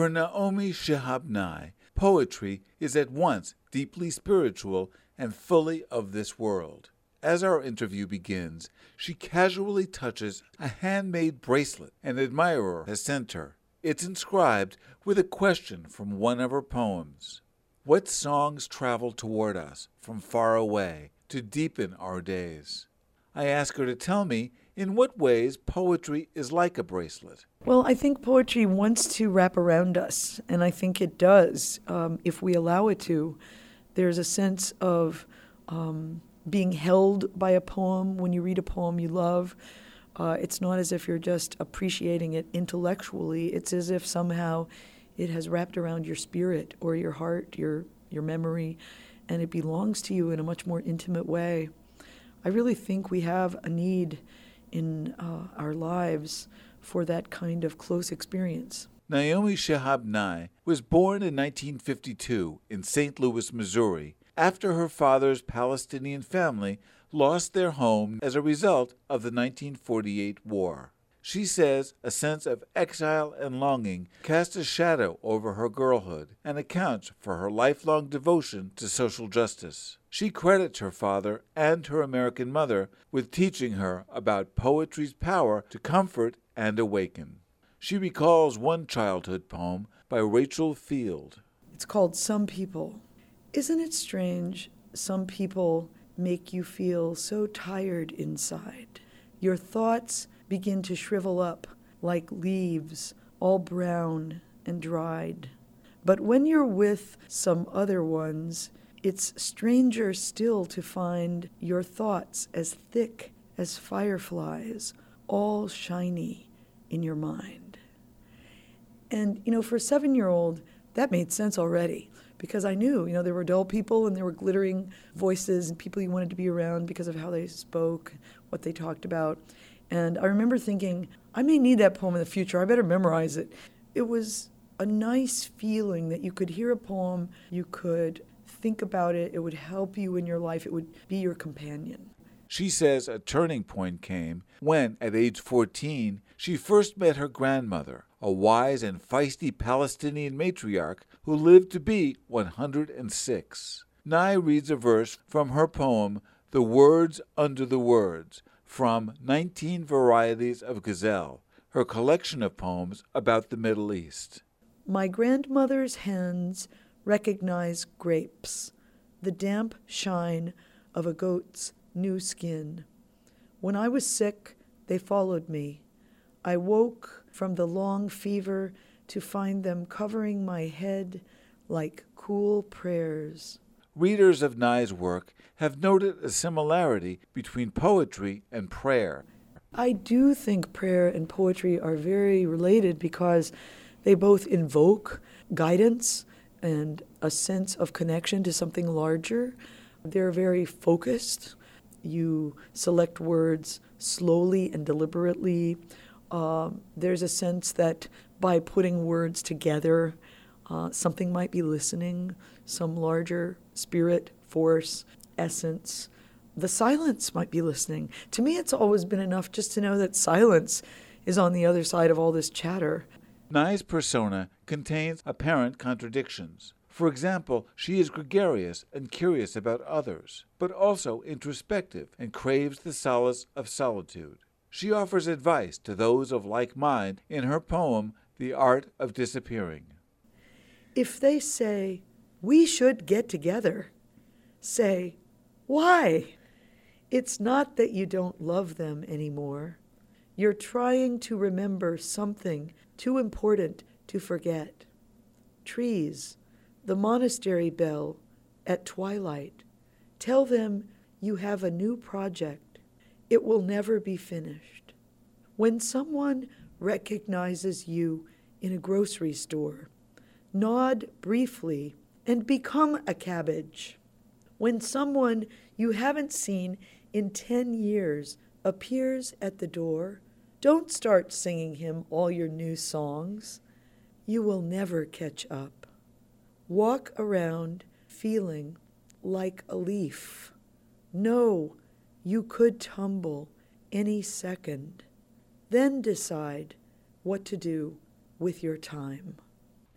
For Naomi Shihab Nye, poetry is at once deeply spiritual and fully of this world. As our interview begins, she casually touches a handmade bracelet an admirer has sent her. It's inscribed with a question from one of her poems. What songs travel toward us from far away to deepen our days? I ask her to tell me in what ways poetry is like a bracelet. Well, I think poetry wants to wrap around us, and I think it does um, if we allow it to. There's a sense of um, being held by a poem when you read a poem you love. Uh, it's not as if you're just appreciating it intellectually, it's as if somehow it has wrapped around your spirit or your heart, your, your memory, and it belongs to you in a much more intimate way. I really think we have a need in uh, our lives for that kind of close experience. Naomi Shihab Nye was born in 1952 in St. Louis, Missouri, after her father's Palestinian family lost their home as a result of the 1948 war. She says a sense of exile and longing cast a shadow over her girlhood and accounts for her lifelong devotion to social justice. She credits her father and her American mother with teaching her about poetry's power to comfort and awaken. She recalls one childhood poem by Rachel Field. It's called Some People. Isn't it strange? Some people make you feel so tired inside. Your thoughts begin to shrivel up like leaves, all brown and dried. But when you're with some other ones, it's stranger still to find your thoughts as thick as fireflies, all shiny in your mind. And, you know, for a seven year old, that made sense already because I knew, you know, there were dull people and there were glittering voices and people you wanted to be around because of how they spoke, what they talked about. And I remember thinking, I may need that poem in the future. I better memorize it. It was a nice feeling that you could hear a poem, you could think about it, it would help you in your life, it would be your companion. She says a turning point came when, at age 14, she first met her grandmother, a wise and feisty Palestinian matriarch who lived to be 106. Nye reads a verse from her poem, The Words Under the Words, from 19 Varieties of Gazelle, her collection of poems about the Middle East. My grandmother's hands recognize grapes, the damp shine of a goat's new skin. When I was sick, they followed me. I woke from the long fever to find them covering my head like cool prayers. Readers of Nye's work have noted a similarity between poetry and prayer. I do think prayer and poetry are very related because they both invoke guidance and a sense of connection to something larger. They're very focused. You select words slowly and deliberately. Uh, there's a sense that by putting words together, uh, something might be listening, some larger spirit, force, essence. The silence might be listening. To me, it's always been enough just to know that silence is on the other side of all this chatter. Nye's persona contains apparent contradictions. For example, she is gregarious and curious about others, but also introspective and craves the solace of solitude. She offers advice to those of like mind in her poem, The Art of Disappearing. If they say, we should get together, say, why? It's not that you don't love them anymore. You're trying to remember something too important to forget. Trees, the monastery bell at twilight. Tell them you have a new project. It will never be finished. When someone recognizes you in a grocery store, nod briefly and become a cabbage. When someone you haven't seen in 10 years appears at the door, don't start singing him all your new songs. You will never catch up. Walk around feeling like a leaf. Know you could tumble any second. Then decide what to do with your time.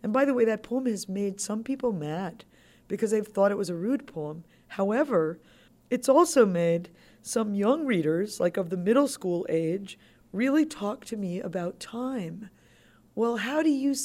And by the way, that poem has made some people mad because they've thought it was a rude poem. However, it's also made some young readers, like of the middle school age, really talk to me about time. Well, how do you